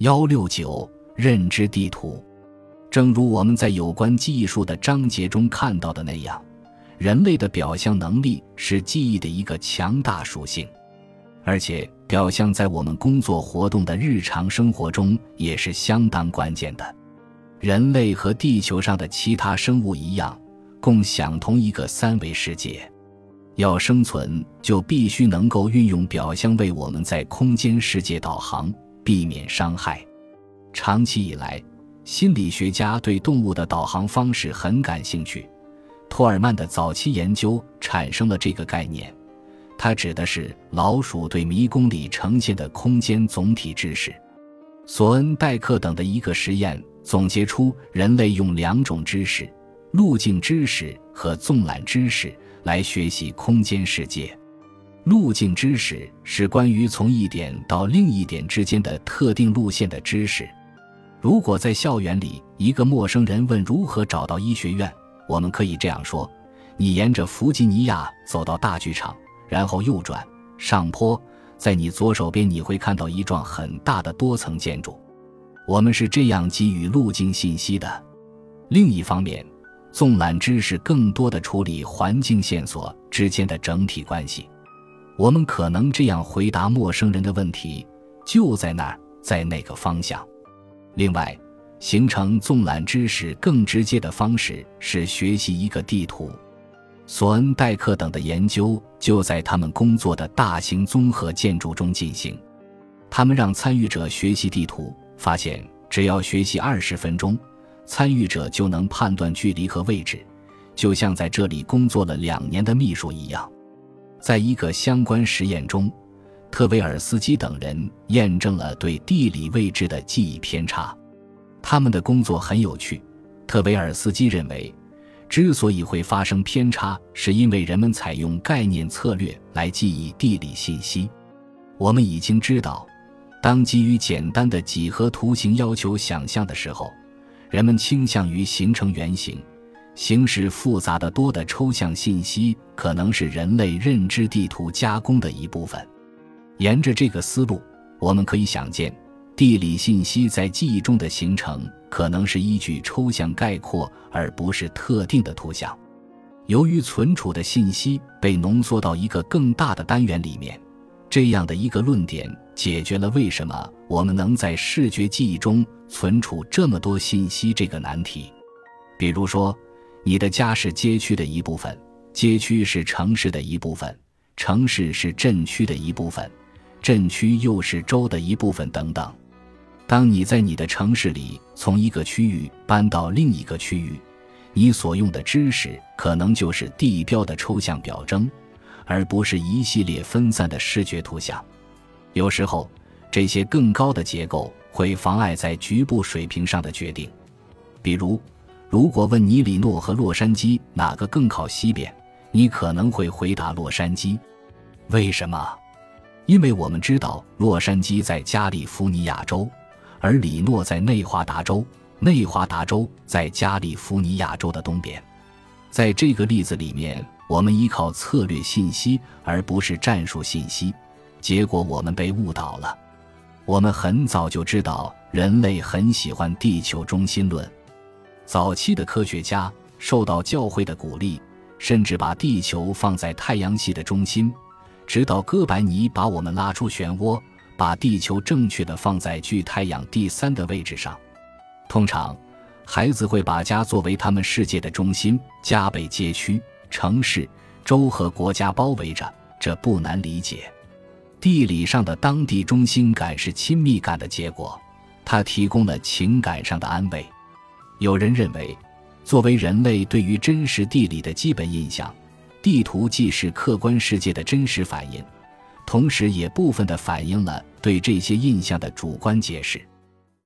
幺六九认知地图，正如我们在有关记忆术的章节中看到的那样，人类的表象能力是记忆的一个强大属性，而且表象在我们工作活动的日常生活中也是相当关键的。人类和地球上的其他生物一样，共享同一个三维世界，要生存就必须能够运用表象为我们在空间世界导航。避免伤害。长期以来，心理学家对动物的导航方式很感兴趣。托尔曼的早期研究产生了这个概念，它指的是老鼠对迷宫里呈现的空间总体知识。索恩、戴克等的一个实验总结出，人类用两种知识——路径知识和纵览知识——来学习空间世界。路径知识是关于从一点到另一点之间的特定路线的知识。如果在校园里，一个陌生人问如何找到医学院，我们可以这样说：你沿着弗吉尼亚走到大剧场，然后右转上坡，在你左手边你会看到一幢很大的多层建筑。我们是这样给予路径信息的。另一方面，纵览知识更多的处理环境线索之间的整体关系。我们可能这样回答陌生人的问题：就在那儿，在那个方向。另外，形成纵览知识更直接的方式是学习一个地图。索恩、戴克等的研究就在他们工作的大型综合建筑中进行。他们让参与者学习地图，发现只要学习二十分钟，参与者就能判断距离和位置，就像在这里工作了两年的秘书一样。在一个相关实验中，特维尔斯基等人验证了对地理位置的记忆偏差。他们的工作很有趣。特维尔斯基认为，之所以会发生偏差，是因为人们采用概念策略来记忆地理信息。我们已经知道，当基于简单的几何图形要求想象的时候，人们倾向于形成原型。形式复杂的多的抽象信息可能是人类认知地图加工的一部分。沿着这个思路，我们可以想见，地理信息在记忆中的形成可能是依据抽象概括，而不是特定的图像。由于存储的信息被浓缩到一个更大的单元里面，这样的一个论点解决了为什么我们能在视觉记忆中存储这么多信息这个难题。比如说。你的家是街区的一部分，街区是城市的一部分，城市是镇区的一部分，镇区又是州的一部分，等等。当你在你的城市里从一个区域搬到另一个区域，你所用的知识可能就是地标的抽象表征，而不是一系列分散的视觉图像。有时候，这些更高的结构会妨碍在局部水平上的决定，比如。如果问你里诺和洛杉矶哪个更靠西边，你可能会回答洛杉矶。为什么？因为我们知道洛杉矶在加利福尼亚州，而里诺在内华达州，内华达州在加利福尼亚州的东边。在这个例子里面，我们依靠策略信息而不是战术信息，结果我们被误导了。我们很早就知道人类很喜欢地球中心论。早期的科学家受到教会的鼓励，甚至把地球放在太阳系的中心，直到哥白尼把我们拉出漩涡，把地球正确的放在距太阳第三的位置上。通常，孩子会把家作为他们世界的中心，家被街区、城市、州和国家包围着，这不难理解。地理上的当地中心感是亲密感的结果，它提供了情感上的安慰。有人认为，作为人类对于真实地理的基本印象，地图既是客观世界的真实反映，同时也部分的反映了对这些印象的主观解释。